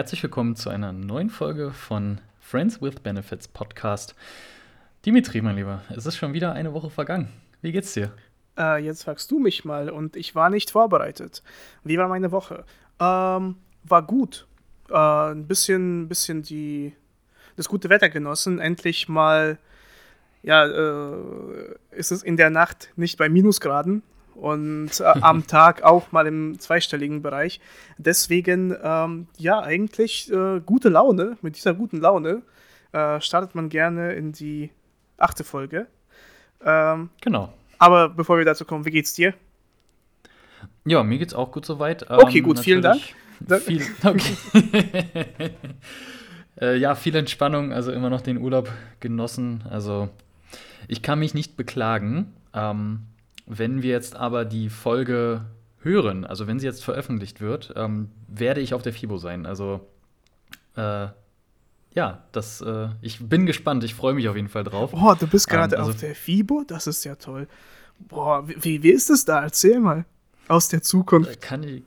Herzlich willkommen zu einer neuen Folge von Friends with Benefits Podcast. Dimitri, mein Lieber, es ist schon wieder eine Woche vergangen. Wie geht's dir? Äh, jetzt fragst du mich mal und ich war nicht vorbereitet. Wie war meine Woche? Ähm, war gut. Äh, ein bisschen, bisschen die, das gute Wetter genossen. Endlich mal, ja, äh, ist es in der Nacht nicht bei Minusgraden und äh, am Tag auch mal im zweistelligen Bereich. Deswegen, ähm, ja, eigentlich äh, gute Laune. Mit dieser guten Laune äh, startet man gerne in die achte Folge. Ähm, genau. Aber bevor wir dazu kommen, wie geht's dir? Ja, mir geht's auch gut soweit. Okay, ähm, gut, vielen Dank. Viel, okay. äh, ja, viel Entspannung, also immer noch den Urlaub genossen. Also ich kann mich nicht beklagen. Ähm, wenn wir jetzt aber die Folge hören, also wenn sie jetzt veröffentlicht wird, ähm, werde ich auf der FIBO sein. Also äh, ja, das, äh, ich bin gespannt, ich freue mich auf jeden Fall drauf. Boah, du bist gerade ähm, also, auf der FIBO? Das ist ja toll. Boah, wie, wie ist es da? Erzähl mal. Aus der Zukunft. Äh, kann ich,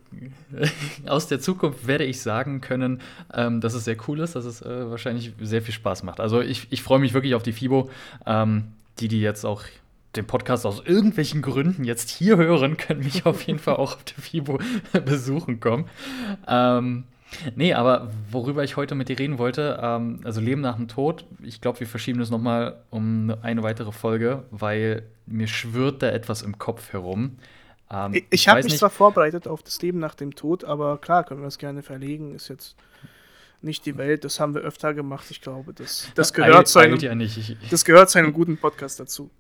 aus der Zukunft werde ich sagen können, ähm, dass es sehr cool ist, dass es äh, wahrscheinlich sehr viel Spaß macht. Also ich, ich freue mich wirklich auf die FIBO. Ähm, die, die jetzt auch den Podcast aus irgendwelchen Gründen jetzt hier hören, können mich auf jeden Fall auch auf der FIBO besuchen kommen. Ähm, nee, aber worüber ich heute mit dir reden wollte, ähm, also Leben nach dem Tod, ich glaube, wir verschieben das nochmal um eine weitere Folge, weil mir schwirrt da etwas im Kopf herum. Ähm, ich, ich habe mich zwar vorbereitet auf das Leben nach dem Tod, aber klar, können wir das gerne verlegen, ist jetzt nicht die Welt, das haben wir öfter gemacht, ich glaube, das, das, gehört, zu einem, ja das gehört zu einem guten Podcast dazu.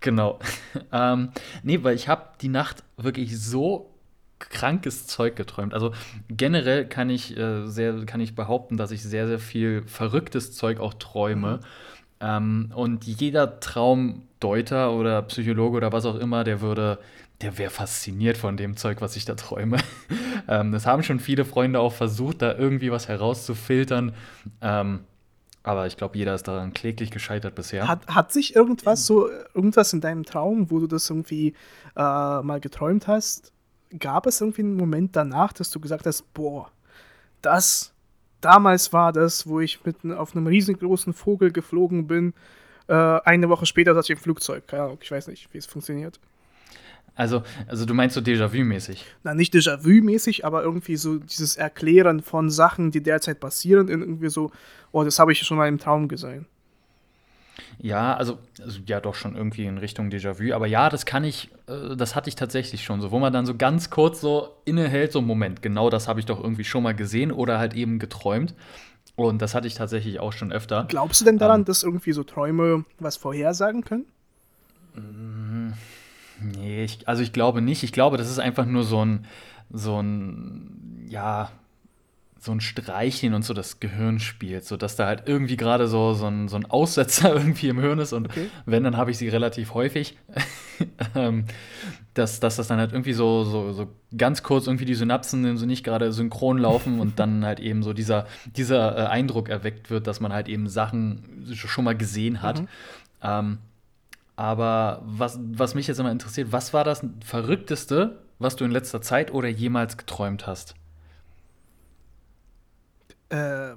Genau. ähm, nee, weil ich habe die Nacht wirklich so krankes Zeug geträumt. Also generell kann ich äh, sehr, kann ich behaupten, dass ich sehr, sehr viel verrücktes Zeug auch träume. Mhm. Ähm, und jeder Traumdeuter oder Psychologe oder was auch immer, der würde, der wäre fasziniert von dem Zeug, was ich da träume. ähm, das haben schon viele Freunde auch versucht, da irgendwie was herauszufiltern. Ähm, aber ich glaube, jeder ist daran kläglich gescheitert bisher. Hat, hat sich irgendwas so, irgendwas in deinem Traum, wo du das irgendwie äh, mal geträumt hast, gab es irgendwie einen Moment danach, dass du gesagt hast, boah, das, damals war das, wo ich mit auf einem riesengroßen Vogel geflogen bin. Äh, eine Woche später saß ich im Flugzeug. Keine Ahnung, ich weiß nicht, wie es funktioniert. Also, also du meinst so Déjà-vu-mäßig? Na, nicht Déjà-vu-mäßig, aber irgendwie so dieses Erklären von Sachen, die derzeit passieren, irgendwie so, oh, das habe ich schon mal im Traum gesehen. Ja, also, also, ja, doch schon irgendwie in Richtung Déjà-vu. Aber ja, das kann ich, äh, das hatte ich tatsächlich schon so, wo man dann so ganz kurz so innehält, so Moment, genau das habe ich doch irgendwie schon mal gesehen oder halt eben geträumt. Und das hatte ich tatsächlich auch schon öfter. Glaubst du denn daran, ähm, dass irgendwie so Träume was vorhersagen können? Nee, ich, also ich glaube nicht. Ich glaube, das ist einfach nur so ein, so ein, ja, so ein Streicheln und so das Gehirn spielt, so dass da halt irgendwie gerade so, so, ein, so ein Aussetzer irgendwie im Hirn ist und okay. wenn, dann habe ich sie relativ häufig, ähm, dass, dass das dann halt irgendwie so, so, so ganz kurz irgendwie die Synapsen so nicht gerade synchron laufen und dann halt eben so dieser, dieser äh, Eindruck erweckt wird, dass man halt eben Sachen schon mal gesehen hat. Mhm. Ähm, aber was, was mich jetzt immer interessiert, was war das Verrückteste, was du in letzter Zeit oder jemals geträumt hast? Äh,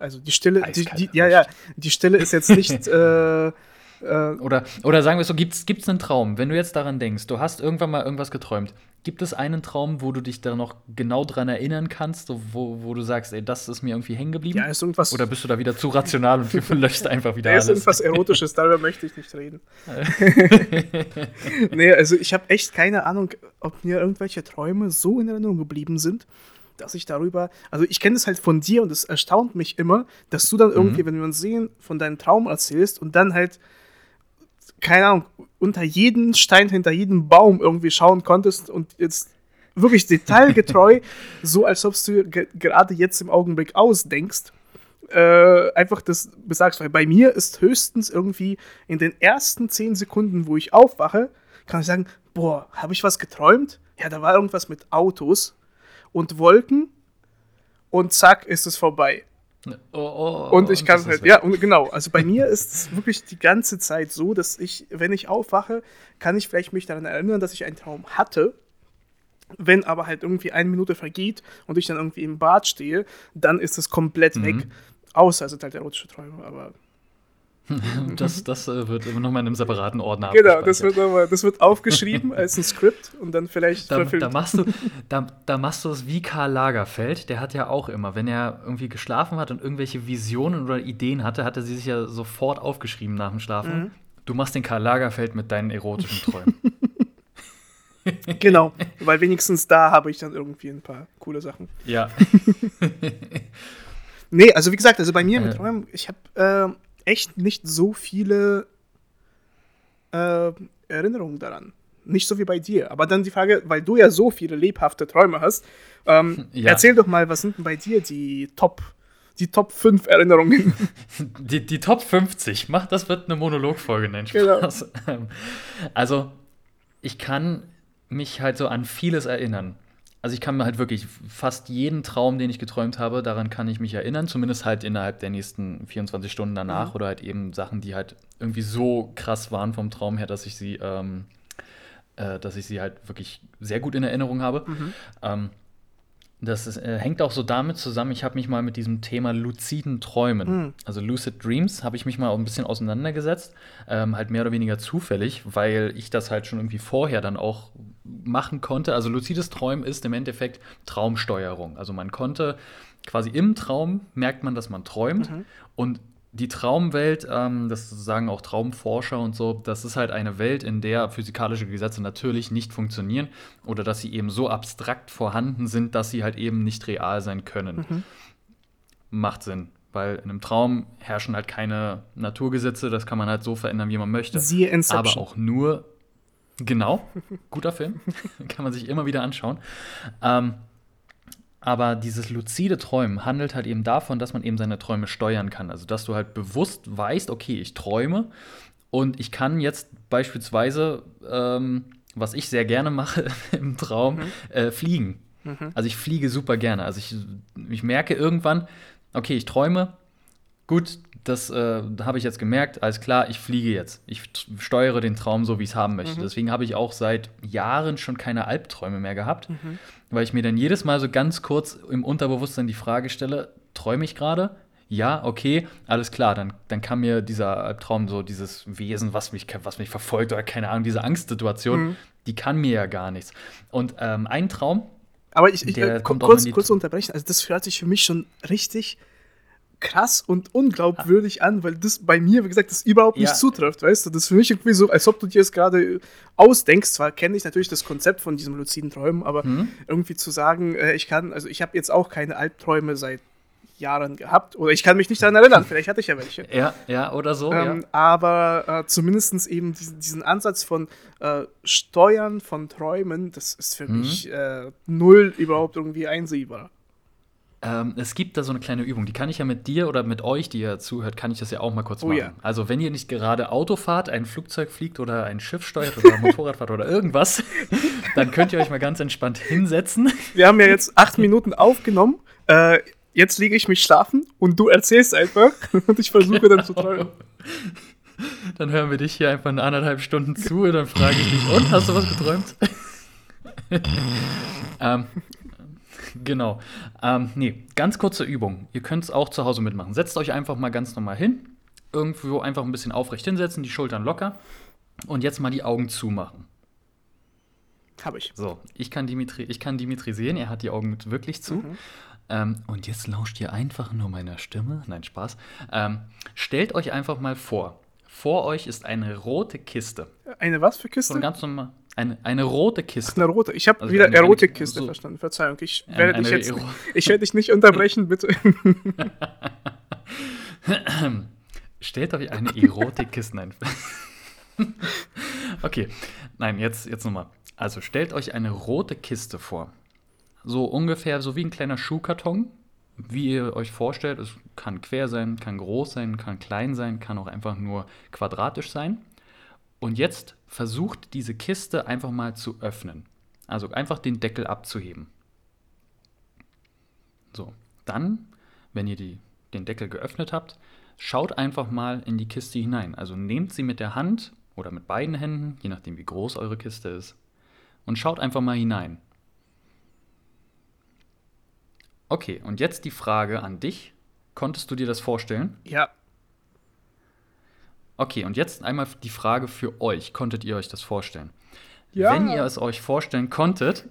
also die Stille, die, die, ja, ja, die Stille ist jetzt nicht äh, äh, oder, oder sagen wir es so, gibt es einen Traum, wenn du jetzt daran denkst, du hast irgendwann mal irgendwas geträumt, gibt es einen Traum, wo du dich da noch genau dran erinnern kannst, wo, wo du sagst, ey, das ist mir irgendwie hängen geblieben? Ja, ist irgendwas. Oder bist du da wieder zu rational und löscht einfach wieder alles? ist irgendwas Erotisches, darüber möchte ich nicht reden. nee, also ich habe echt keine Ahnung, ob mir irgendwelche Träume so in Erinnerung geblieben sind dass ich darüber, also ich kenne das halt von dir und es erstaunt mich immer, dass du dann irgendwie, mhm. wenn wir uns sehen, von deinem Traum erzählst und dann halt keine Ahnung, unter jeden Stein, hinter jedem Baum irgendwie schauen konntest und jetzt wirklich detailgetreu, so als ob du gerade jetzt im Augenblick ausdenkst, äh, einfach das besagst. Weil bei mir ist höchstens irgendwie in den ersten zehn Sekunden, wo ich aufwache, kann ich sagen, boah, habe ich was geträumt? Ja, da war irgendwas mit Autos und Wolken und zack, ist es vorbei. Oh, oh, und ich kann halt, ja, und genau. Also bei mir ist es wirklich die ganze Zeit so, dass ich, wenn ich aufwache, kann ich vielleicht mich daran erinnern, dass ich einen Traum hatte. Wenn aber halt irgendwie eine Minute vergeht und ich dann irgendwie im Bad stehe, dann ist es komplett mhm. weg. Außer es sind halt erotische Träume, aber Das, das äh, wird immer nochmal in einem separaten Ordner Genau, das wird, nochmal, das wird aufgeschrieben als ein Skript und dann vielleicht da, verfilmt. Da machst, du, da, da machst du es wie Karl Lagerfeld, der hat ja auch immer, wenn er irgendwie geschlafen hat und irgendwelche Visionen oder Ideen hatte, hat er sie sich ja sofort aufgeschrieben nach dem Schlafen. Mhm. Du machst den Karl Lagerfeld mit deinen erotischen Träumen. genau, weil wenigstens da habe ich dann irgendwie ein paar coole Sachen. Ja. nee, also wie gesagt, also bei mir mit. Träumen, ich habe äh, echt nicht so viele äh, Erinnerungen daran. Nicht so wie bei dir. Aber dann die Frage, weil du ja so viele lebhafte Träume hast, ähm, ja. erzähl doch mal, was sind denn bei dir die Top, die Top 5 Erinnerungen? Die, die Top 50. Mach, das wird eine Monologfolge, nennen. Genau. Also, ich kann mich halt so an vieles erinnern also ich kann mir halt wirklich fast jeden Traum, den ich geträumt habe, daran kann ich mich erinnern, zumindest halt innerhalb der nächsten 24 Stunden danach mhm. oder halt eben Sachen, die halt irgendwie so krass waren vom Traum her, dass ich sie, ähm, äh, dass ich sie halt wirklich sehr gut in Erinnerung habe. Mhm. Ähm, das ist, äh, hängt auch so damit zusammen, ich habe mich mal mit diesem Thema luziden Träumen, mhm. also Lucid Dreams, habe ich mich mal auch ein bisschen auseinandergesetzt. Ähm, halt mehr oder weniger zufällig, weil ich das halt schon irgendwie vorher dann auch machen konnte. Also luzides Träumen ist im Endeffekt Traumsteuerung. Also man konnte quasi im Traum merkt man, dass man träumt mhm. und die Traumwelt, ähm, das sagen auch Traumforscher und so, das ist halt eine Welt, in der physikalische Gesetze natürlich nicht funktionieren oder dass sie eben so abstrakt vorhanden sind, dass sie halt eben nicht real sein können. Mhm. Macht Sinn, weil in einem Traum herrschen halt keine Naturgesetze, das kann man halt so verändern, wie man möchte. Siehe Inception. Aber auch nur, genau, guter Film, kann man sich immer wieder anschauen. Ähm, aber dieses luzide Träumen handelt halt eben davon, dass man eben seine Träume steuern kann. Also, dass du halt bewusst weißt, okay, ich träume und ich kann jetzt beispielsweise, ähm, was ich sehr gerne mache im Traum, mhm. äh, fliegen. Mhm. Also, ich fliege super gerne. Also, ich, ich merke irgendwann, okay, ich träume, gut, das äh, habe ich jetzt gemerkt, alles klar, ich fliege jetzt. Ich steuere den Traum so, wie ich es haben möchte. Mhm. Deswegen habe ich auch seit Jahren schon keine Albträume mehr gehabt, mhm. weil ich mir dann jedes Mal so ganz kurz im Unterbewusstsein die Frage stelle, träume ich gerade? Ja, okay, alles klar, dann, dann kann mir dieser Albtraum, so dieses Wesen, was mich, was mich verfolgt oder keine Ahnung, diese Angstsituation, mhm. die kann mir ja gar nichts. Und ähm, ein Traum, aber ich, ich äh, kurz, kurz unterbrechen, also das hört sich für mich schon richtig krass und unglaubwürdig an, weil das bei mir, wie gesagt, das überhaupt nicht ja. zutrifft, weißt du? Das ist für mich irgendwie so, als ob du dir es gerade ausdenkst. Zwar kenne ich natürlich das Konzept von diesem luziden Träumen, aber mhm. irgendwie zu sagen, äh, ich kann, also ich habe jetzt auch keine Albträume seit Jahren gehabt oder ich kann mich nicht daran erinnern, vielleicht hatte ich ja welche. Ja, ja, oder so. Ähm, ja. Aber äh, zumindest eben diesen, diesen Ansatz von äh, Steuern von Träumen, das ist für mhm. mich äh, null überhaupt irgendwie einsehbar. Ähm, es gibt da so eine kleine Übung, die kann ich ja mit dir oder mit euch, die ihr zuhört, kann ich das ja auch mal kurz oh, machen. Ja. Also wenn ihr nicht gerade Auto fahrt, ein Flugzeug fliegt oder ein Schiff steuert oder Motorrad fahrt oder irgendwas, dann könnt ihr euch mal ganz entspannt hinsetzen. Wir haben ja jetzt acht Minuten aufgenommen. Äh, jetzt lege ich mich schlafen und du erzählst einfach und ich versuche genau. dann zu träumen. Dann hören wir dich hier einfach in anderthalb Stunden zu und dann frage ich dich, und, hast du was geträumt? ähm, Genau. Ähm, nee, ganz kurze Übung. Ihr könnt es auch zu Hause mitmachen. Setzt euch einfach mal ganz normal hin. Irgendwo einfach ein bisschen aufrecht hinsetzen, die Schultern locker. Und jetzt mal die Augen zumachen. Habe ich. So, ich kann, Dimitri, ich kann Dimitri sehen, er hat die Augen wirklich zu. Mhm. Ähm, und jetzt lauscht ihr einfach nur meiner Stimme. Nein, Spaß. Ähm, stellt euch einfach mal vor. Vor euch ist eine rote Kiste. Eine was für Kiste? So ganz normal. Eine, eine rote Kiste. Eine rote. Ich habe also wieder Erotikkiste so verstanden. Verzeihung. Ich werde dich jetzt. Ich werde dich nicht unterbrechen, bitte. Stellt euch eine Erotikkiste ein. okay. Nein, jetzt, jetzt nochmal. Also stellt euch eine rote Kiste vor. So ungefähr so wie ein kleiner Schuhkarton. Wie ihr euch vorstellt, es kann quer sein, kann groß sein, kann klein sein, kann auch einfach nur quadratisch sein. Und jetzt versucht diese Kiste einfach mal zu öffnen. Also einfach den Deckel abzuheben. So, dann, wenn ihr die, den Deckel geöffnet habt, schaut einfach mal in die Kiste hinein. Also nehmt sie mit der Hand oder mit beiden Händen, je nachdem wie groß eure Kiste ist, und schaut einfach mal hinein. Okay, und jetzt die Frage an dich. Konntest du dir das vorstellen? Ja. Okay, und jetzt einmal die Frage für euch. Konntet ihr euch das vorstellen? Ja. Wenn ihr es euch vorstellen konntet,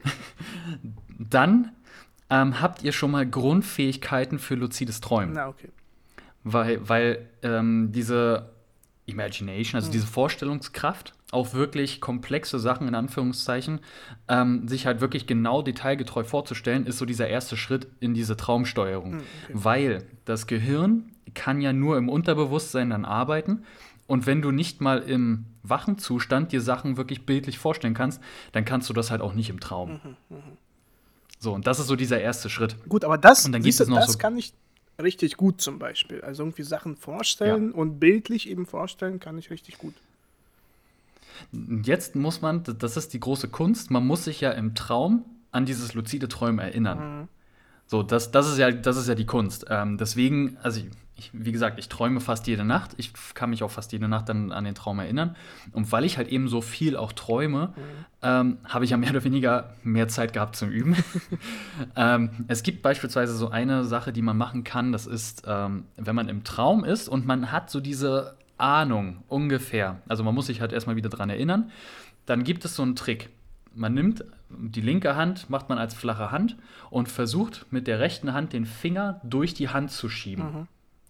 dann ähm, habt ihr schon mal Grundfähigkeiten für luzides Träumen. Na, okay. Weil, weil ähm, diese Imagination, also diese Vorstellungskraft, auch wirklich komplexe Sachen in Anführungszeichen, ähm, sich halt wirklich genau detailgetreu vorzustellen, ist so dieser erste Schritt in diese Traumsteuerung. okay. Weil das Gehirn kann ja nur im Unterbewusstsein dann arbeiten. Und wenn du nicht mal im wachen Zustand dir Sachen wirklich bildlich vorstellen kannst, dann kannst du das halt auch nicht im Traum. So, und das ist so dieser erste Schritt. Gut, aber das, Und dann siehst es noch das so- kann ich richtig gut zum Beispiel. Also irgendwie Sachen vorstellen und bildlich eben vorstellen, kann ich richtig gut. Jetzt muss man, das ist die große Kunst, man muss sich ja im Traum an dieses luzide Träumen erinnern. So, das, das, ist ja, das ist ja die Kunst. Ähm, deswegen, also ich, wie gesagt, ich träume fast jede Nacht. Ich kann mich auch fast jede Nacht dann an den Traum erinnern. Und weil ich halt eben so viel auch träume, ähm, habe ich ja mehr oder weniger mehr Zeit gehabt zum Üben. ähm, es gibt beispielsweise so eine Sache, die man machen kann. Das ist, ähm, wenn man im Traum ist und man hat so diese Ahnung ungefähr. Also man muss sich halt erstmal wieder dran erinnern. Dann gibt es so einen Trick. Man nimmt die linke Hand, macht man als flache Hand und versucht mit der rechten Hand den Finger durch die Hand zu schieben.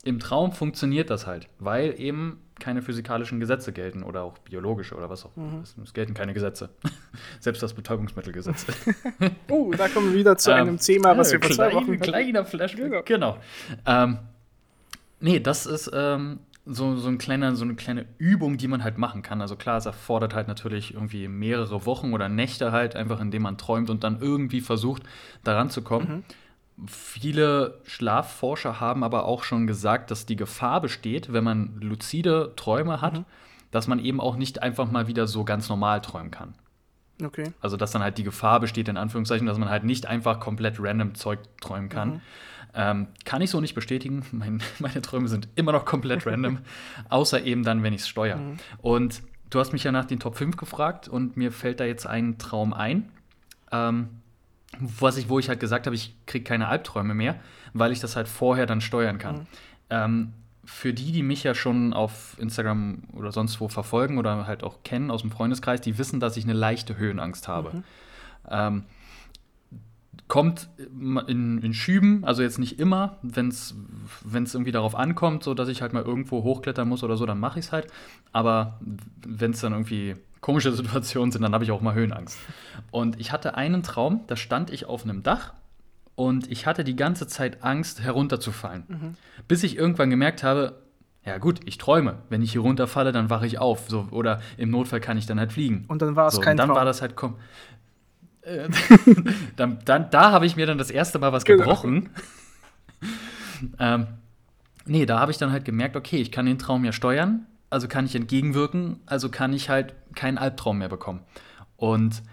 Im Traum funktioniert das halt, weil eben keine physikalischen Gesetze gelten oder auch biologische oder was auch. Es, es gelten keine Gesetze. Selbst das Betäubungsmittelgesetz. Oh, da kommen wir wieder zu Ähm, einem Thema, was wir ja, vor zwei klein- Wochen hatten. Kleiner Flashback. Genau. Genau. Ähm, nee, das ist ähm, so, so, ein kleiner, so eine kleine Übung, die man halt machen kann. Also klar, es erfordert halt natürlich irgendwie mehrere Wochen oder Nächte halt, einfach indem man träumt und dann irgendwie versucht, daran zu kommen. Viele Schlafforscher haben aber auch schon gesagt, dass die Gefahr besteht, wenn man luzide Träume hat, dass man eben auch nicht einfach mal wieder so ganz normal träumen kann. Okay. Also, dass dann halt die Gefahr besteht, in Anführungszeichen, dass man halt nicht einfach komplett random Zeug träumen kann. Ähm, kann ich so nicht bestätigen. Mein, meine Träume sind immer noch komplett random, außer eben dann, wenn ich es steuere. Und du hast mich ja nach den Top 5 gefragt und mir fällt da jetzt ein Traum ein. Ähm, was ich, wo ich halt gesagt habe, ich kriege keine Albträume mehr, weil ich das halt vorher dann steuern kann. Ähm, für die, die mich ja schon auf Instagram oder sonst wo verfolgen oder halt auch kennen aus dem Freundeskreis, die wissen, dass ich eine leichte Höhenangst habe. Ähm, kommt in, in Schüben, also jetzt nicht immer, wenn es irgendwie darauf ankommt, so dass ich halt mal irgendwo hochklettern muss oder so, dann mache ich es halt. Aber wenn es dann irgendwie komische Situationen sind, dann habe ich auch mal Höhenangst. Und ich hatte einen Traum, da stand ich auf einem Dach und ich hatte die ganze Zeit Angst, herunterzufallen. Bis ich irgendwann gemerkt habe, ja gut, ich träume. Wenn ich hier runterfalle, dann wache ich auf. So, oder im Notfall kann ich dann halt fliegen. Und dann war es so, kein und dann Traum. war das halt komm. Äh, dann, dann, da habe ich mir dann das erste Mal was Genau. gebrochen. ähm, nee, da habe ich dann halt gemerkt, okay, ich kann den Traum ja steuern, also kann ich entgegenwirken, also kann ich halt keinen Albtraum mehr bekommen. Und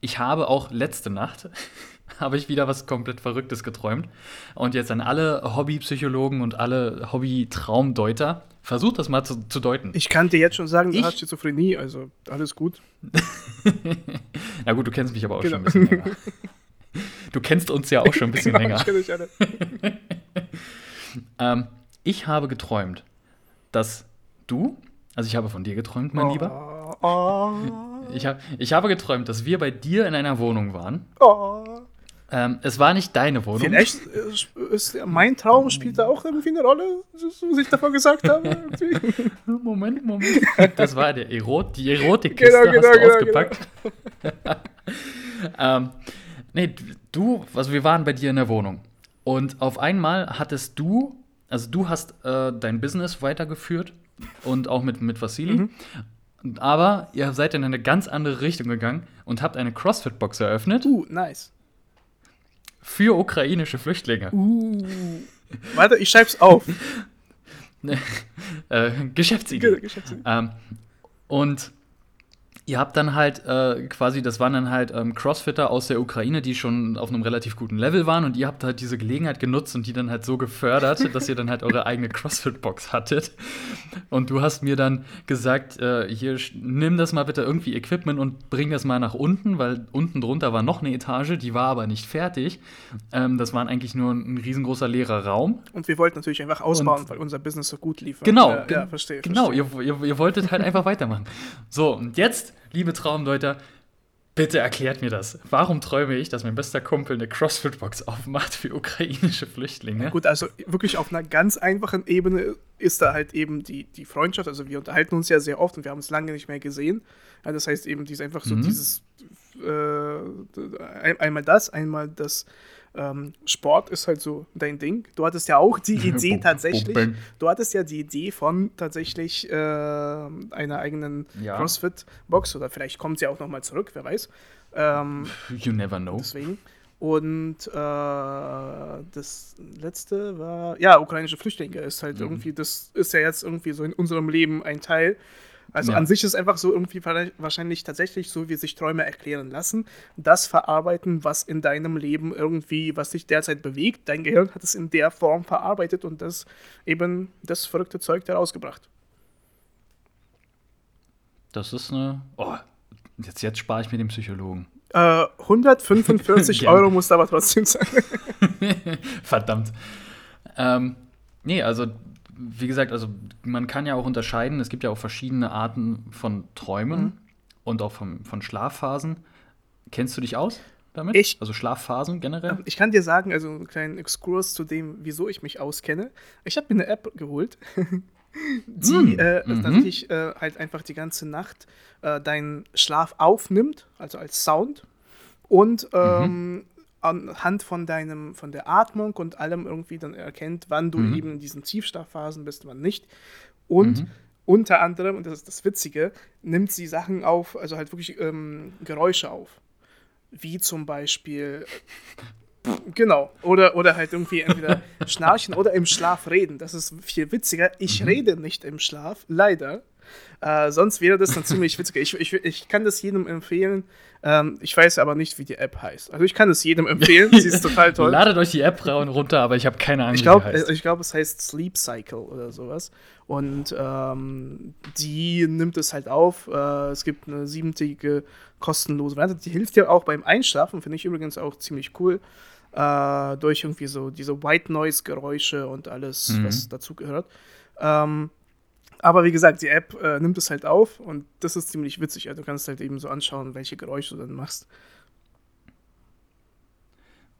ich habe auch letzte Nacht habe ich wieder was komplett Verrücktes geträumt. Und jetzt an alle Hobbypsychologen und alle Hobby-Traumdeuter, versucht das mal zu, zu deuten. Ich kann dir jetzt schon sagen, du Ich- hast Schizophrenie, also alles gut. Na gut, du kennst mich aber auch Genau. schon ein bisschen länger. Du kennst uns ja auch schon ein bisschen Genau, länger. Ich kenne dich alle. Ähm, ich habe geträumt, dass du, also ich habe von dir geträumt, mein Lieber. Oh, oh, Ich, hab, ich habe geträumt, dass wir bei dir in einer Wohnung waren. oh. Ähm, es war nicht deine Wohnung. Vielleicht äh, ist mein Traum spielt da auch irgendwie eine Rolle, was ich davon gesagt habe. Moment, Moment. Das war der Erot, die Erotikkiste Genau, genau, hast du genau, ausgepackt. ähm, nee, du, also wir waren bei dir in der Wohnung. Und auf einmal hattest du, also du hast äh, dein Business weitergeführt und auch mit, mit Vassili. Aber ihr seid in eine ganz andere Richtung gegangen und habt eine CrossFit-Box eröffnet Uh, nice. für ukrainische Flüchtlinge. Uh. Warte, ich schreib's auf. Äh, Geschäftsidee. Geschäftsidee. Ähm, und ihr habt dann halt äh, quasi, das waren dann halt ähm, Crossfitter aus der Ukraine, die schon auf einem relativ guten Level waren und ihr habt halt diese Gelegenheit genutzt und die dann halt so gefördert, dass ihr dann halt eure eigene CrossFit-Box hattet. Und du hast mir dann gesagt, äh, hier, nimm das mal bitte irgendwie Equipment und bring das mal nach unten, weil unten drunter war noch eine Etage, die war aber nicht fertig. Ähm, das war eigentlich nur ein, ein riesengroßer leerer Raum. Und wir wollten natürlich einfach ausbauen, und, weil unser Business so gut lief. Genau, ja, ja verstehe. Genau, verstehe. Ihr, ihr, ihr wolltet halt einfach weitermachen. So, und jetzt liebe Traumdeuter, bitte erklärt mir das. Warum träume ich, dass mein bester Kumpel eine CrossFit-Box aufmacht für ukrainische Flüchtlinge? Gut, also wirklich auf einer ganz einfachen Ebene ist da halt eben die, die Freundschaft. Also wir unterhalten uns ja sehr oft und wir haben uns lange nicht mehr gesehen. Ja, das heißt eben, die ist einfach so mhm. dieses äh, einmal das, einmal das ähm, Sport ist halt so dein Ding. Du hattest ja auch die Idee tatsächlich, du hattest ja die Idee von tatsächlich äh, einer eigenen ja. CrossFit-Box oder vielleicht kommt sie auch nochmal zurück, wer weiß. Ähm, you never know. Deswegen. Und äh, das letzte war, ja, ukrainische Flüchtlinge ist halt mhm. irgendwie, das ist ja jetzt irgendwie so in unserem Leben ein Teil. Also ja. an sich ist einfach so irgendwie wahrscheinlich tatsächlich so, wie sich Träume erklären lassen. Das verarbeiten, was in deinem Leben irgendwie, was dich derzeit bewegt. Dein Gehirn hat es in der Form verarbeitet und das eben das verrückte Zeug daraus gebracht. Das ist eine. Oh, jetzt, jetzt spare ich mir den Psychologen. Äh, 145 Euro muss aber trotzdem sein. Verdammt. Ähm, nee, also wie gesagt, also man kann ja auch unterscheiden, es gibt ja auch verschiedene Arten von Träumen mhm. und auch von, von Schlafphasen. Kennst du dich aus damit? Ich, also Schlafphasen generell? Ich kann dir sagen, also einen kleinen Exkurs zu dem, wieso ich mich auskenne. Ich habe mir eine App geholt, die mm, äh, mhm. tatsächlich äh, halt einfach die ganze Nacht äh, deinen Schlaf aufnimmt, also als Sound. Und mhm. ähm, mhm anhand von deinem, von der Atmung und allem irgendwie dann erkennt, wann du mhm. eben in diesen Tiefschlafphasen bist, wann nicht. Und mhm. unter anderem, und das ist das Witzige, nimmt sie Sachen auf, also halt wirklich ähm, Geräusche auf. Wie zum Beispiel Genau. Oder, oder halt irgendwie entweder schnarchen oder im Schlaf reden. Das ist viel witziger. Ich mhm. rede nicht im Schlaf, leider. Äh, sonst wäre das dann ziemlich witzig. Ich, ich, ich kann das jedem empfehlen. Ähm, ich weiß aber nicht, wie die App heißt. Also ich kann es jedem empfehlen. Sie ist total toll. Ladet euch die App runter, aber ich habe keine Ahnung, ich glaub, wie die heißt. Ich glaube, es heißt Sleep Cycle oder sowas. Und ähm, die nimmt es halt auf. Äh, es gibt eine siebentägige kostenlose Variante. Die hilft dir auch beim Einschlafen, finde ich übrigens auch ziemlich cool. Äh, durch irgendwie so diese White Noise Geräusche und alles, mhm. was dazu gehört. Ähm, aber wie gesagt, die App äh, nimmt es halt auf und das ist ziemlich witzig. Also du kannst halt eben so anschauen, welche Geräusche du dann machst.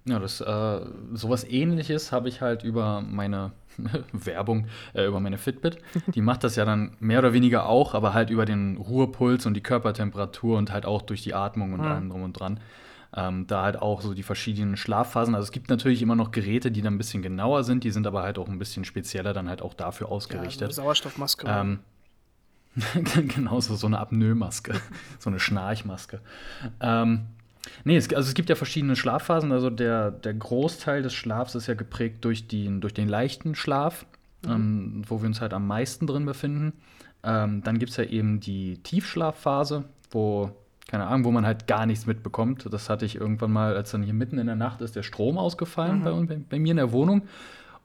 Ja, das äh, sowas ähnliches habe ich halt über meine Werbung, äh, über meine Fitbit. Die macht das ja dann mehr oder weniger auch, aber halt über den Ruhepuls und die Körpertemperatur und halt auch durch die Atmung und mhm. allem drum und dran. Ähm, da halt auch so die verschiedenen Schlafphasen. Also es gibt natürlich immer noch Geräte, die dann ein bisschen genauer sind, die sind aber halt auch ein bisschen spezieller dann halt auch dafür ausgerichtet. Ja, so Sauerstoffmaske. Ähm, genau, so, so eine Apnoe-Maske, so eine Schnarchmaske. Ähm, nee, es, also es gibt ja verschiedene Schlafphasen. Also der, der Großteil des Schlafs ist ja geprägt durch den, durch den leichten Schlaf, mhm. ähm, wo wir uns halt am meisten drin befinden. Ähm, dann gibt es ja eben die Tiefschlafphase, wo keine Ahnung, wo man halt gar nichts mitbekommt. Das hatte ich irgendwann mal, als dann hier mitten in der Nacht ist der Strom ausgefallen mhm. bei, bei, mir in der Wohnung.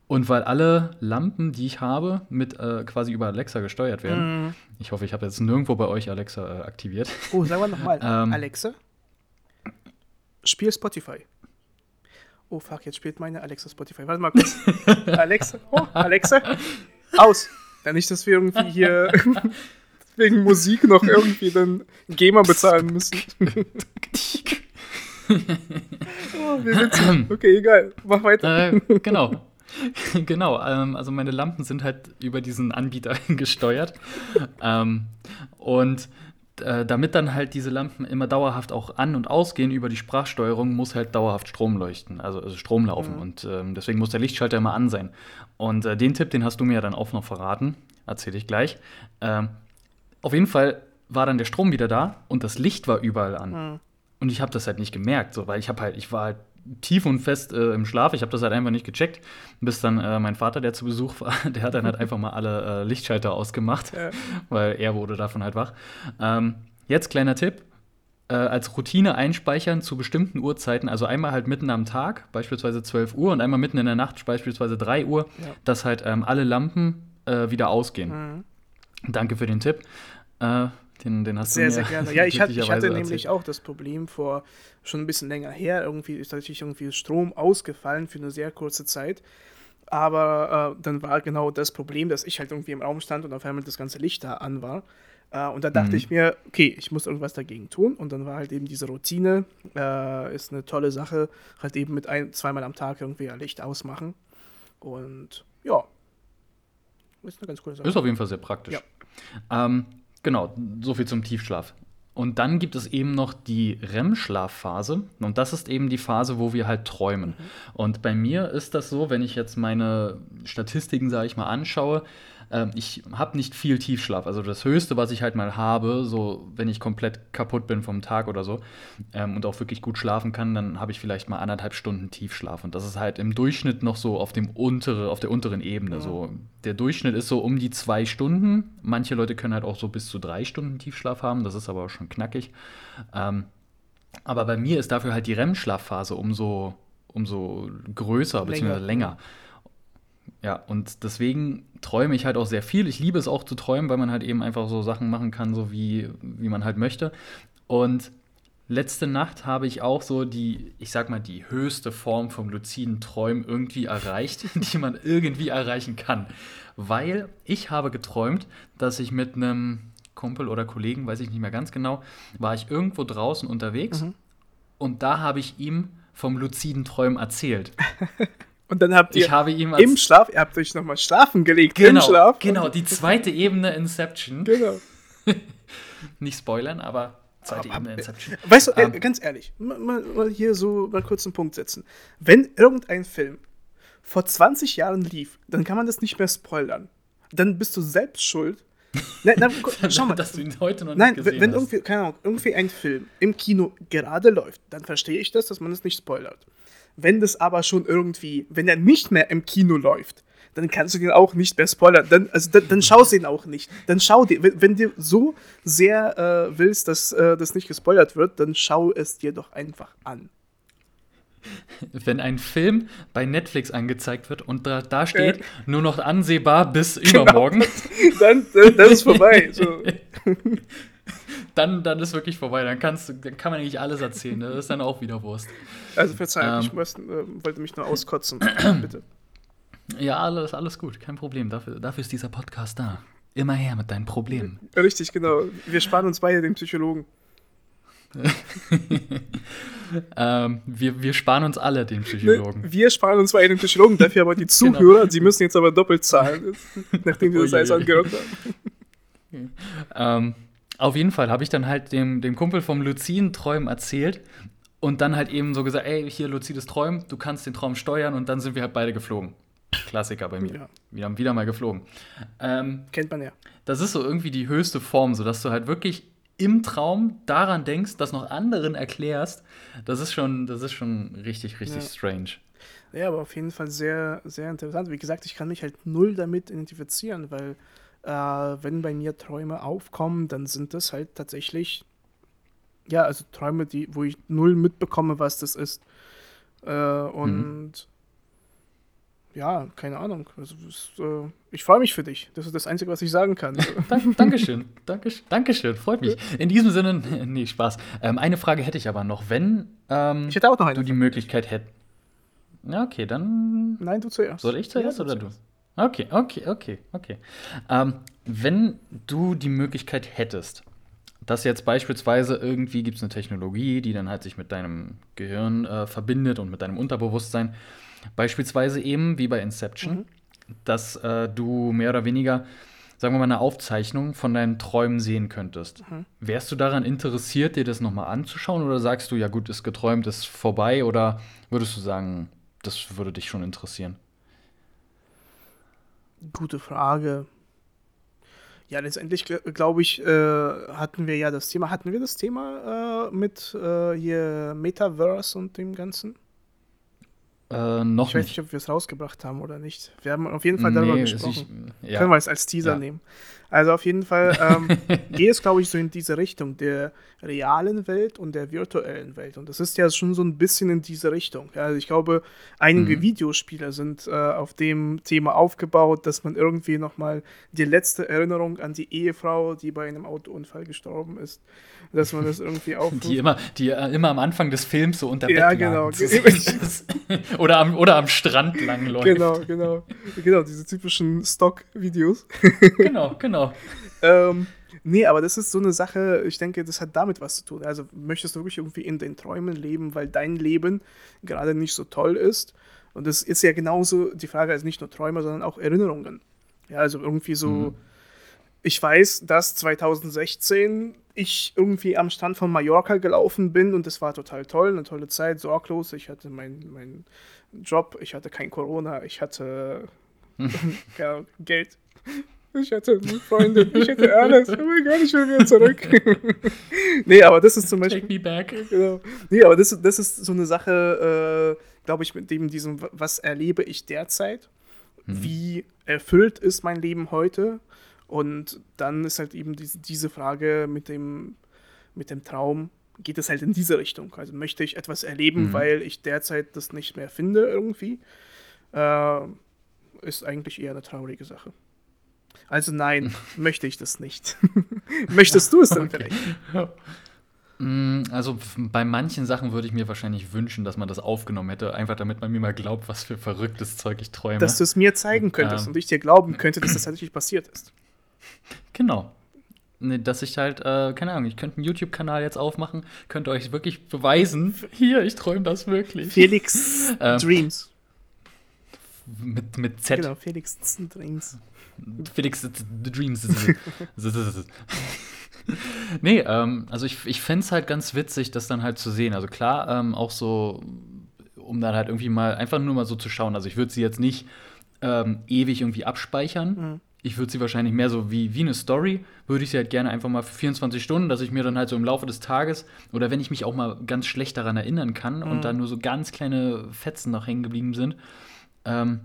Und weil alle Lampen, die ich habe, mit äh, quasi über Alexa gesteuert werden. Mhm. Ich hoffe, ich habe jetzt nirgendwo bei euch Alexa äh, aktiviert. Oh, sagen wir nochmal. ähm, Alexa, spiel Spotify. Oh fuck, jetzt spielt meine Alexa Spotify. Warte mal kurz. Alexa, oh, Alexa, aus. Ja, nicht, dass wir irgendwie hier wegen Musik noch irgendwie dann GEMA bezahlen müssen. oh, okay, egal. Mach weiter. Äh, genau. genau, ähm, also meine Lampen sind halt über diesen Anbieter gesteuert. ähm, und äh, damit dann halt diese Lampen immer dauerhaft auch an- und ausgehen über die Sprachsteuerung, muss halt dauerhaft Strom leuchten, also, also Strom laufen. Mhm. Und ähm, deswegen muss der Lichtschalter immer an sein. Und äh, den Tipp, den hast du mir ja dann auch noch verraten, erzähle ich gleich. Ähm, auf jeden Fall war dann der Strom wieder da und das Licht war überall an. Mhm. Und ich habe das halt nicht gemerkt, so, weil ich habe halt, ich war halt tief und fest äh, im Schlaf. Ich habe das halt einfach nicht gecheckt, bis dann äh, mein Vater, der zu Besuch war, der hat dann halt einfach mal alle äh, Lichtschalter ausgemacht, ja. weil er wurde davon halt wach. Ähm, jetzt kleiner Tipp, äh, als Routine einspeichern zu bestimmten Uhrzeiten, also einmal halt mitten am Tag, beispielsweise 12 Uhr, und einmal mitten in der Nacht, beispielsweise 3 Uhr, Ja. dass halt ähm, alle Lampen äh, wieder ausgehen. Mhm. Danke für den Tipp. Äh, den, den hast Sehr, du mir sehr gerne. Ja, ich hatte, ich hatte nämlich erzählt. auch das Problem vor schon ein bisschen länger her. Irgendwie ist tatsächlich irgendwie Strom ausgefallen für eine sehr kurze Zeit. Aber äh, dann war genau das Problem, dass ich halt irgendwie im Raum stand und auf einmal das ganze Licht da an war. Äh, und da dachte Mhm. ich mir, okay, ich muss irgendwas dagegen tun. Und dann war halt eben diese Routine, äh, ist eine tolle Sache, halt eben mit ein, zweimal am Tag irgendwie ein Licht ausmachen. Und ja, ist eine ganz coole Sache. Ist auf jeden Fall sehr praktisch. Ähm, genau, so viel zum Tiefschlaf. Und dann gibt es eben noch die REM-Schlafphase. Und das ist eben die Phase, wo wir halt träumen. Und bei mir ist das so, wenn ich jetzt meine Statistiken, sage ich mal, anschaue, ähm, ich habe nicht viel Tiefschlaf. Also das Höchste, was ich halt mal habe, so wenn ich komplett kaputt bin vom Tag oder so ähm, und auch wirklich gut schlafen kann, dann habe ich vielleicht mal anderthalb Stunden Tiefschlaf. Und das ist halt im Durchschnitt noch so auf, dem untere, auf der unteren Ebene. Ja. So. Der Durchschnitt ist so um die zwei Stunden. Manche Leute können halt auch so bis zu drei Stunden Tiefschlaf haben. Das ist aber auch schon knackig. Ähm, aber bei mir ist dafür halt die REM-Schlafphase umso, umso größer bzw. länger. Ja, und deswegen träume ich halt auch sehr viel. Ich liebe es auch zu träumen, weil man halt eben einfach so Sachen machen kann, so wie, wie man halt möchte. Und letzte Nacht habe ich auch so die, ich sag mal, die höchste Form vom luziden Träumen irgendwie erreicht, die man irgendwie erreichen kann. Weil ich habe geträumt, dass ich mit einem Kumpel oder Kollegen, weiß ich nicht mehr ganz genau, war ich irgendwo draußen unterwegs Mhm. und da habe ich ihm vom luziden Träumen erzählt. Und dann habt ihr im Schlaf, ihr habt euch nochmal schlafen gelegt, genau, im Schlaf. genau, die zweite Ebene Inception. Genau. Nicht spoilern, aber zweite Aber- Ebene Inception. Weißt du, äh, Ähm. ganz ehrlich, mal, mal, hier so mal kurz einen Punkt setzen. Wenn irgendein Film vor 20 Jahren lief, dann kann man das nicht mehr spoilern. Dann bist du selbst schuld. Nein, nein, schau mal. dass du ihn heute noch Nein, nicht wenn gesehen wenn hast. irgendwie, keine Ahnung, irgendwie ein Film im Kino gerade läuft, dann verstehe ich das, dass man es nicht spoilert. Wenn das aber schon irgendwie, wenn er nicht mehr im Kino läuft, dann kannst du den auch nicht mehr spoilern. Dann, also, dann, dann schau den auch nicht. Dann schau dir, wenn, wenn du so sehr äh, willst, dass äh, das nicht gespoilert wird, dann schau es dir doch einfach an. Wenn ein Film bei Netflix angezeigt wird und da, da steht, Äh. nur noch ansehbar bis Genau. übermorgen, Dann, dann, dann ist vorbei. So. dann, dann ist wirklich vorbei. Dann, kannst, dann kann man eigentlich alles erzählen. Das ist dann auch wieder Wurst. Also Verzeihung, Ähm. ich muss, äh, wollte mich nur auskotzen. Bitte. Ja, alles, alles gut. Kein Problem. Dafür, dafür ist dieser Podcast da. Immer her mit deinen Problemen. Richtig, genau. Wir sparen uns beide den Psychologen. ähm, wir, wir sparen uns alle den Ne? Psychologen. Wir sparen uns beide den Psychologen, dafür aber die Zuhörer, sie müssen jetzt aber doppelt zahlen, nachdem wir das alles angehört haben. Ähm, auf jeden Fall habe ich dann halt dem, dem Kumpel vom luziden Träumen erzählt und dann halt eben so gesagt, ey, hier luzides Träumen, du kannst den Traum steuern und dann sind wir halt beide geflogen. Klassiker bei mir. Ja. Wir haben wieder mal geflogen. Ähm, Kennt man ja. das ist so irgendwie die höchste Form, so dass du halt wirklich im Traum daran denkst, das noch anderen erklärst. Das ist schon, das ist schon richtig, richtig Ja. strange. Ja, aber auf jeden Fall sehr, sehr interessant. Wie gesagt, ich kann mich halt null damit identifizieren, weil äh, wenn bei mir Träume aufkommen, dann sind das halt tatsächlich, ja, also Träume, die, wo ich null mitbekomme, was das ist. Äh, und ja, keine Ahnung. Also, es, äh, ich freue mich für dich. Das ist das Einzige, was ich sagen kann. Dank, Dankeschön, Dankeschön, Dankeschön, freut mich. In diesem Sinne, nee, Spaß. Ähm, eine Frage hätte ich aber noch. Wenn ähm, Ich hätte auch noch du eine. die Möglichkeit hättest. Ja, okay, dann Nein, du zuerst. soll ich zuerst Ja, oder du? Okay, okay, okay, okay. Ähm, wenn du die Möglichkeit hättest, dass jetzt beispielsweise irgendwie gibt es eine Technologie, die dann halt sich mit deinem Gehirn äh, verbindet und mit deinem Unterbewusstsein, beispielsweise eben wie bei Inception, Mhm. dass äh, du mehr oder weniger, sagen wir mal, eine Aufzeichnung von deinen Träumen sehen könntest. Mhm. Wärst du daran interessiert, dir das nochmal anzuschauen oder sagst du, ja gut, ist geträumt, ist vorbei oder würdest du sagen, das würde dich schon interessieren? Gute Frage. Ja, letztendlich gl- glaube ich, äh, hatten wir ja das Thema. Hatten wir das Thema äh, mit äh, hier Metaverse und dem Ganzen? Äh, noch Ich weiß nicht. nicht, ob wir es rausgebracht haben oder nicht. Wir haben auf jeden Fall darüber Nee, gesprochen. ich- ja. Können wir es als Teaser Ja. nehmen. Also auf jeden Fall ähm, geht es, glaube ich, so in diese Richtung der realen Welt und der virtuellen Welt. Und das ist ja schon so ein bisschen in diese Richtung. Also ich glaube, einige mhm. Videospiele sind äh, auf dem Thema aufgebaut, dass man irgendwie nochmal die letzte Erinnerung an die Ehefrau, die bei einem Autounfall gestorben ist, dass man das irgendwie aufruft. Die immer, die äh, immer am Anfang des Films so unter Ja, genau. oder, am, oder am Strand langläuft. Genau, genau. Genau, diese typischen Stock-Videos. genau, genau. Ähm, nee, aber das ist so eine Sache, ich denke, das hat damit was zu tun. Also möchtest du wirklich irgendwie in den Träumen leben, weil dein Leben gerade nicht so toll ist? Und das ist ja genauso die Frage, also nicht nur Träume, sondern auch Erinnerungen. Ja, also irgendwie so, mhm. ich weiß, dass 2016 ich irgendwie am Stand von Mallorca gelaufen bin und das war total toll, eine tolle Zeit, sorglos. Ich hatte meinen mein Job, ich hatte kein Corona, ich hatte ja, Geld. Ich hatte eine Freundin, ich hatte alles. Oh mein Gott, ich will wieder zurück. nee, aber das ist zum Beispiel. Take me back. Genau. Nee, aber das, das ist so eine Sache, äh, glaube ich, mit dem, diesem, was erlebe ich derzeit? Mhm. Wie erfüllt ist mein Leben heute? Und dann ist halt eben diese, diese Frage mit dem, mit dem Traum, geht es halt in diese Richtung. Also möchte ich etwas erleben, mhm. weil ich derzeit das nicht mehr finde irgendwie, äh, ist eigentlich eher eine traurige Sache. Also nein, möchte ich das nicht. Möchtest du es dann okay. vielleicht? Mm, also bei manchen Sachen würde ich mir wahrscheinlich wünschen, dass man das aufgenommen hätte, einfach damit man mir mal glaubt, was für verrücktes Zeug ich träume. Dass du es mir zeigen könntest ähm. und ich dir glauben könnte, dass das tatsächlich passiert ist. Genau. Nee, dass ich halt, äh, keine Ahnung, ich könnte einen YouTube-Kanal jetzt aufmachen, könnte euch wirklich beweisen, hier, ich träume das wirklich. Felix ähm, Dreams. Mit, mit Z. Genau, Felix Dreams. Felix Dreams. nee, ähm, also ich, ich fände es halt ganz witzig, das dann halt zu sehen. Also klar, ähm, auch so, um dann halt irgendwie mal, einfach nur mal so zu schauen. Also ich würde sie jetzt nicht ähm, ewig irgendwie abspeichern. Mhm ich würde sie wahrscheinlich mehr so wie, wie eine Story, würde ich sie halt gerne einfach mal für 24 Stunden, dass ich mir dann halt so im Laufe des Tages oder wenn ich mich auch mal ganz schlecht daran erinnern kann mhm. und dann nur so ganz kleine Fetzen noch hängen geblieben sind, ähm,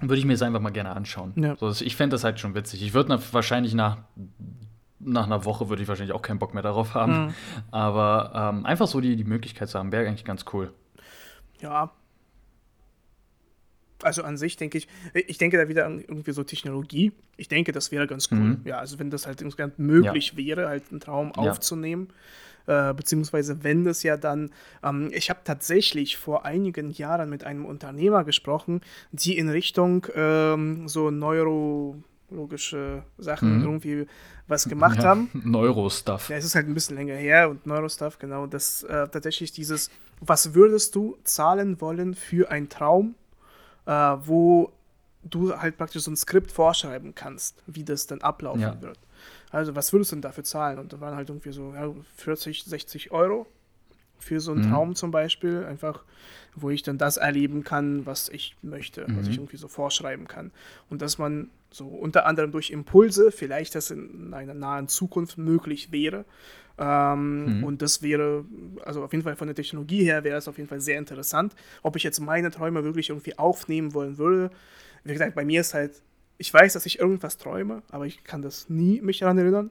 würde ich mir das einfach mal gerne anschauen. Ja. So, ich fände das halt schon witzig. Ich würde wahrscheinlich nach, nach einer Woche würde ich wahrscheinlich auch keinen Bock mehr darauf haben. Mhm. Aber ähm, einfach so die, die Möglichkeit zu haben, wäre eigentlich ganz cool. Ja, also an sich denke ich, ich denke da wieder an irgendwie so Technologie. Ich denke, das wäre ganz cool. Mhm. Ja, also wenn das halt insgesamt möglich ja. wäre, halt einen Traum ja. aufzunehmen. Äh, beziehungsweise wenn das ja dann, ähm, ich habe tatsächlich vor einigen Jahren mit einem Unternehmer gesprochen, die in Richtung ähm, so neurologische Sachen mhm. irgendwie was gemacht ja, haben. Neurostuff. Ja, es ist halt ein bisschen länger her und Neurostuff, genau, das äh, tatsächlich dieses, was würdest du zahlen wollen für einen Traum, äh, wo du halt praktisch so ein Skript vorschreiben kannst, wie das dann ablaufen ja. wird. Also, was würdest du denn dafür zahlen? Und da waren halt irgendwie so ja, 40, 60 Euro für so einen mhm. Traum zum Beispiel, einfach, wo ich dann das erleben kann, was ich möchte, mhm. was ich irgendwie so vorschreiben kann. Und dass man so unter anderem durch Impulse, vielleicht das in einer nahen Zukunft möglich wäre, ähm, mhm. Und das wäre, also auf jeden Fall von der Technologie her wäre es auf jeden Fall sehr interessant. Ob ich jetzt meine Träume wirklich irgendwie aufnehmen wollen würde, wie gesagt, bei mir ist halt, ich weiß, dass ich irgendwas träume, aber ich kann das nie mich daran erinnern.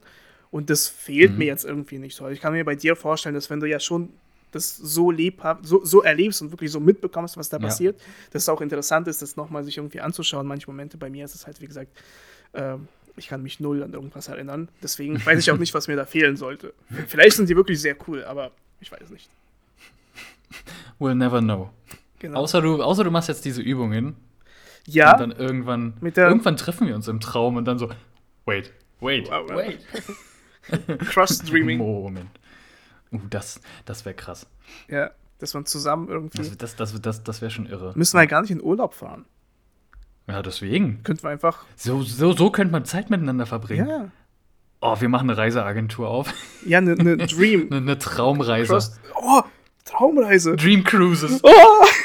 Und das fehlt mhm. mir jetzt irgendwie nicht so. Also ich kann mir bei dir vorstellen, dass wenn du ja schon das so lebhaft, so, so erlebst und wirklich so mitbekommst, was da ja. passiert, dass es auch interessant ist, das nochmal sich irgendwie anzuschauen. Manche Momente bei mir ist es halt, wie gesagt, ähm, ich kann mich null an irgendwas erinnern. Deswegen weiß ich auch nicht, was mir da fehlen sollte. Vielleicht sind die wirklich sehr cool, aber ich weiß nicht. We'll never know. Genau. Außer, du, außer du machst jetzt diese Übungen. Ja. Und dann irgendwann, irgendwann treffen wir uns im Traum und dann so, wait, wait, wow, wait. Cross-Streaming. Moment. Uh, das, das wäre krass. Ja, dass man zusammen irgendwie. Das, das, das, das, das wäre schon irre. Müssen wir ja gar nicht in Urlaub fahren. Ja, deswegen. Könnten wir einfach. So, so, so könnte man Zeit miteinander verbringen. Ja. Oh, wir machen eine Reiseagentur auf. Ja, eine ne Dream. Eine ne Traumreise. Cross oh, Traumreise. Dream Cruises. Oh.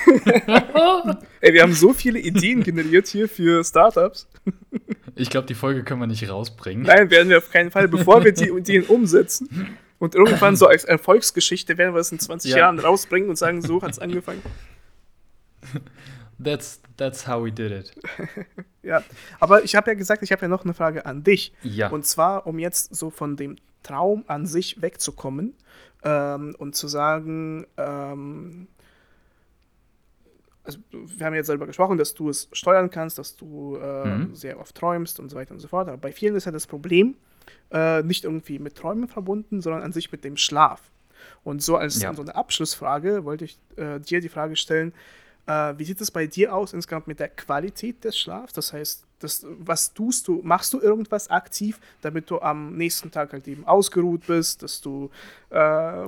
Ey, wir haben so viele Ideen generiert hier für Startups. Ich glaube, die Folge können wir nicht rausbringen. Nein, werden wir auf keinen Fall, bevor wir die Ideen umsetzen. Und irgendwann so als Erfolgsgeschichte werden wir es in 20 ja. Jahren rausbringen und sagen, so hat es angefangen. that's, that's how we did it. ja, aber ich habe ja gesagt, ich habe ja noch eine Frage an dich. Ja. Und zwar, um jetzt so von dem Traum an sich wegzukommen ähm, und zu sagen, ähm, also wir haben jetzt darüber gesprochen, dass du es steuern kannst, dass du äh, mhm. sehr oft träumst und so weiter und so fort. Aber bei vielen ist ja das Problem äh, nicht irgendwie mit Träumen verbunden, sondern an sich mit dem Schlaf. Und so als ja. so eine Abschlussfrage wollte ich äh, dir die Frage stellen, äh, wie sieht es bei dir aus insgesamt mit der Qualität des Schlafs? Das heißt, das, was tust du? Machst du irgendwas aktiv, damit du am nächsten Tag halt eben ausgeruht bist, dass du äh,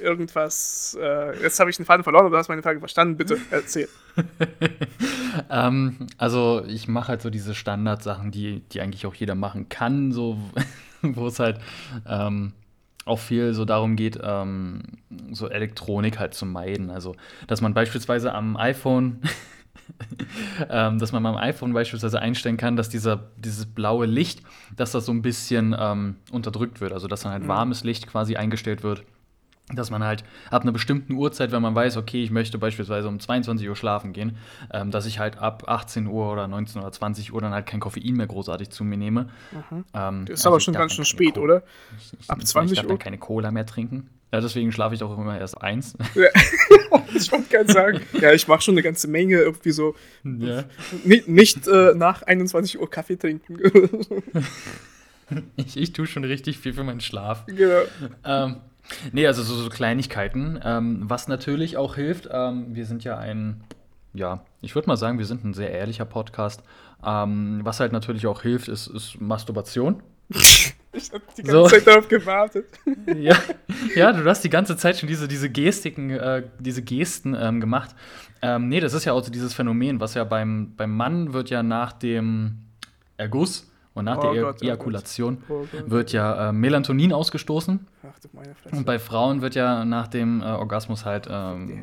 irgendwas. Äh, jetzt habe ich den Faden verloren, aber du hast meine Frage verstanden. Bitte erzähl. ähm, also, ich mache halt so diese Standardsachen, die, die eigentlich auch jeder machen kann, so wo es halt. Ähm, auch viel so darum geht, ähm, so Elektronik halt zu meiden. Also, dass man beispielsweise am iPhone, ähm, dass man beim iPhone beispielsweise einstellen kann, dass dieser, dieses blaue Licht, dass das so ein bisschen ähm, unterdrückt wird. Also, dass dann halt mhm. warmes Licht quasi eingestellt wird dass man halt ab einer bestimmten Uhrzeit, wenn man weiß, okay, ich möchte beispielsweise um 22 Uhr schlafen gehen, ähm, dass ich halt ab 18 Uhr oder 19 oder 20 Uhr dann halt kein Koffein mehr großartig zu mir nehme. Mhm. Ähm, das ist also aber schon ganz schön spät, oder? Ich, ich, ab 20 ich darf Uhr? dann keine Cola mehr trinken. Ja, deswegen schlafe ich doch immer erst eins. Ja. ich wollte gerade sagen, ja, ich mache schon eine ganze Menge irgendwie so. Ja. Nicht, nicht äh, nach 21 Uhr Kaffee trinken. ich, ich tue schon richtig viel für meinen Schlaf. Genau. Ähm, Nee, also so, so Kleinigkeiten. Ähm, was natürlich auch hilft, ähm, wir sind ja ein, ja, ich würde mal sagen, wir sind ein sehr ehrlicher Podcast. Ähm, was halt natürlich auch hilft, ist, ist Masturbation. Ich habe die ganze so. Zeit darauf gewartet. Ja, ja, du hast die ganze Zeit schon diese, diese Gestiken, äh, diese Gesten ähm, gemacht. Ähm, nee, das ist ja auch so dieses Phänomen, was ja beim, beim Mann wird ja nach dem Erguss und nach oh der Gott, oh Ejakulation oh wird ja äh, Melatonin ausgestoßen. Ach du meine Fresse. Und bei Frauen wird ja nach dem äh, Orgasmus halt ähm,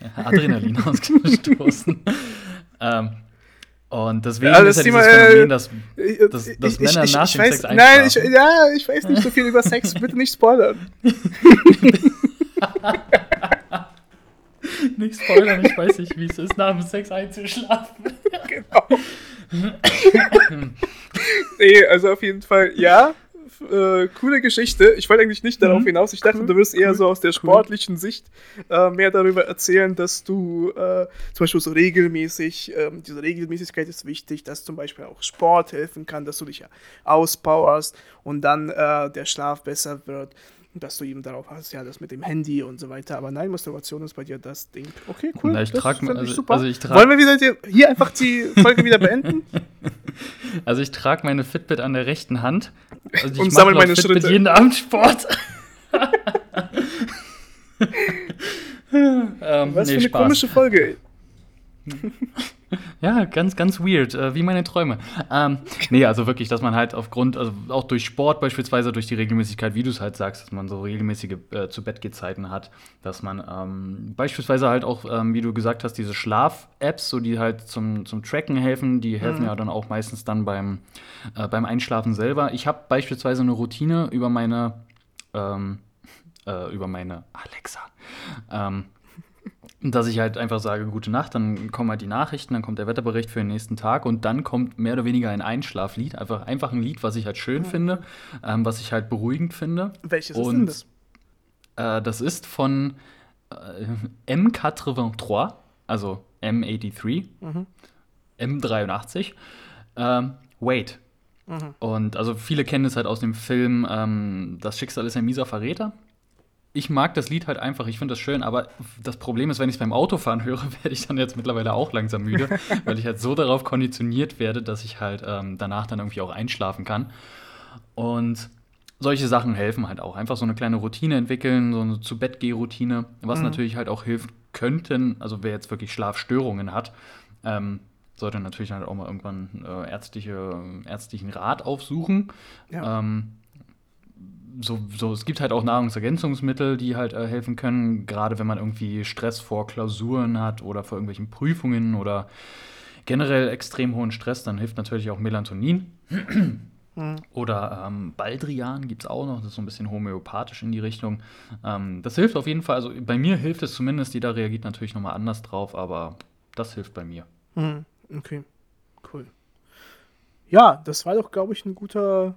Adrenalin ausgestoßen. ähm, und deswegen ja, ist ja dieses Phänomen, dass, dass, dass ich, Männer ich, nach ich dem weiß, Sex Nein, ich, ja, ich weiß nicht so viel über Sex. Bitte nicht spoilern. nicht spoilern, ich weiß nicht, wie es ist, nach dem Sex einzuschlafen. genau. Nee, also auf jeden Fall, ja. Äh, coole Geschichte. Ich wollte eigentlich nicht darauf mhm. hinaus. Ich dachte, cool. du wirst eher cool. so aus der sportlichen cool. Sicht äh, mehr darüber erzählen, dass du äh, zum Beispiel so regelmäßig, ähm, diese Regelmäßigkeit ist wichtig, dass zum Beispiel auch Sport helfen kann, dass du dich ja auspowerst und dann äh, der Schlaf besser wird dass du eben darauf hast, ja, das mit dem Handy und so weiter. Aber nein, Masturbation ist bei dir das Ding. Okay, cool. Na, ich das trage also, super. Also ich trag Wollen wir wieder hier einfach die Folge wieder beenden? Also ich trage meine Fitbit an der rechten Hand. Also und sammle meine Fitbit Schritte. jeden Abend Sport. ähm, Was nee, für eine Spaß. komische Folge. Ja, ganz, ganz weird, äh, wie meine Träume. Ähm, nee, also wirklich, dass man halt aufgrund, also auch durch Sport beispielsweise, durch die Regelmäßigkeit, wie du es halt sagst, dass man so regelmäßige äh, zu Bett hat, dass man ähm, beispielsweise halt auch, ähm, wie du gesagt hast, diese Schlaf-Apps, so die halt zum, zum Tracken helfen, die helfen mhm. ja dann auch meistens dann beim, äh, beim Einschlafen selber. Ich habe beispielsweise eine Routine über meine, ähm, äh, über meine Alexa. Ähm, dass ich halt einfach sage, gute Nacht, dann kommen halt die Nachrichten, dann kommt der Wetterbericht für den nächsten Tag und dann kommt mehr oder weniger ein Einschlaflied. Einfach, einfach ein Lied, was ich halt schön mhm. finde, ähm, was ich halt beruhigend finde. Welches und, ist denn das? Äh, das ist von äh, M83, also M83, mhm. M83, ähm, Wait. Mhm. Und also viele kennen es halt aus dem Film ähm, Das Schicksal ist ein mieser Verräter ich mag das Lied halt einfach, ich finde das schön, aber das Problem ist, wenn ich es beim Autofahren höre, werde ich dann jetzt mittlerweile auch langsam müde, weil ich halt so darauf konditioniert werde, dass ich halt ähm, danach dann irgendwie auch einschlafen kann. Und solche Sachen helfen halt auch. Einfach so eine kleine Routine entwickeln, so eine zu Bett routine was mhm. natürlich halt auch hilft könnten, also wer jetzt wirklich Schlafstörungen hat, ähm, sollte natürlich halt auch mal irgendwann äh, ärztliche, ärztlichen Rat aufsuchen. Ja. Ähm, so, so, es gibt halt auch Nahrungsergänzungsmittel, die halt äh, helfen können, gerade wenn man irgendwie Stress vor Klausuren hat oder vor irgendwelchen Prüfungen oder generell extrem hohen Stress, dann hilft natürlich auch Melatonin. Mhm. Oder ähm, Baldrian gibt es auch noch, das ist so ein bisschen homöopathisch in die Richtung. Ähm, das hilft auf jeden Fall, also bei mir hilft es zumindest, jeder reagiert natürlich nochmal anders drauf, aber das hilft bei mir. Mhm. Okay, cool. Ja, das war doch, glaube ich, ein guter,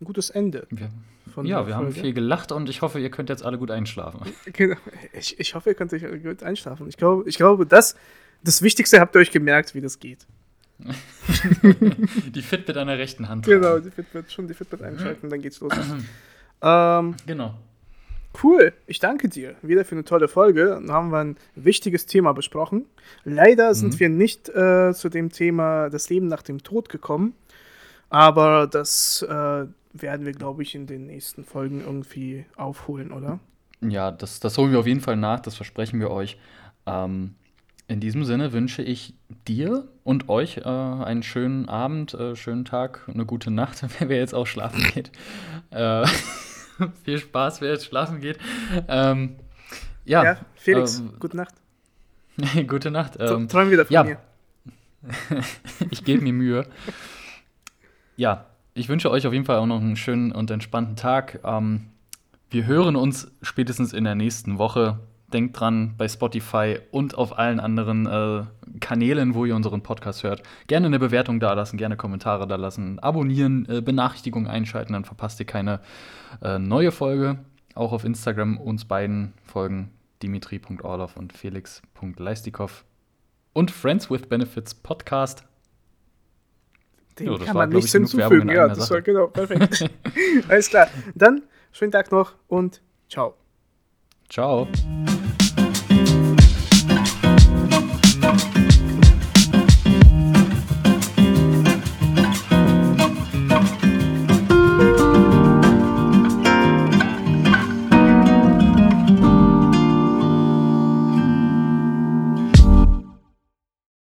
ein gutes Ende. Wir, ja, wir Folge. haben viel gelacht und ich hoffe, ihr könnt jetzt alle gut einschlafen. Genau. Ich, ich hoffe, ihr könnt euch gut einschlafen. Ich glaube, ich glaube das, das Wichtigste habt ihr euch gemerkt, wie das geht. die Fitbit an der rechten Hand. Genau, die Fitbit, schon die Fitbit einschalten, dann geht's los. ähm, genau. Cool, ich danke dir wieder für eine tolle Folge. Dann haben wir ein wichtiges Thema besprochen. Leider sind mhm. wir nicht äh, zu dem Thema das Leben nach dem Tod gekommen, aber das äh, werden wir, glaube ich, in den nächsten Folgen irgendwie aufholen, oder? Ja, das, das holen wir auf jeden Fall nach, das versprechen wir euch. Ähm, in diesem Sinne wünsche ich dir und euch äh, einen schönen Abend, äh, schönen Tag, eine gute Nacht, wer jetzt auch schlafen geht. Äh, viel Spaß, wer jetzt schlafen geht. Ähm, ja, ja, Felix, ähm, gute Nacht. gute Nacht. Ähm, Träum wieder von ja. mir. ich gebe mir Mühe. Ja, ich wünsche euch auf jeden Fall auch noch einen schönen und entspannten Tag. Ähm, wir hören uns spätestens in der nächsten Woche. Denkt dran, bei Spotify und auf allen anderen äh, Kanälen, wo ihr unseren Podcast hört, gerne eine Bewertung da lassen, gerne Kommentare da lassen, abonnieren, äh, Benachrichtigungen einschalten, dann verpasst ihr keine äh, neue Folge. Auch auf Instagram uns beiden folgen dimitri.orlov und felix.leistikov und Friends with Benefits Podcast. Den jo, kann man war, nichts hinzufügen. Ja, das Sache. war genau perfekt. Alles klar. Dann schönen Tag noch und ciao. Ciao.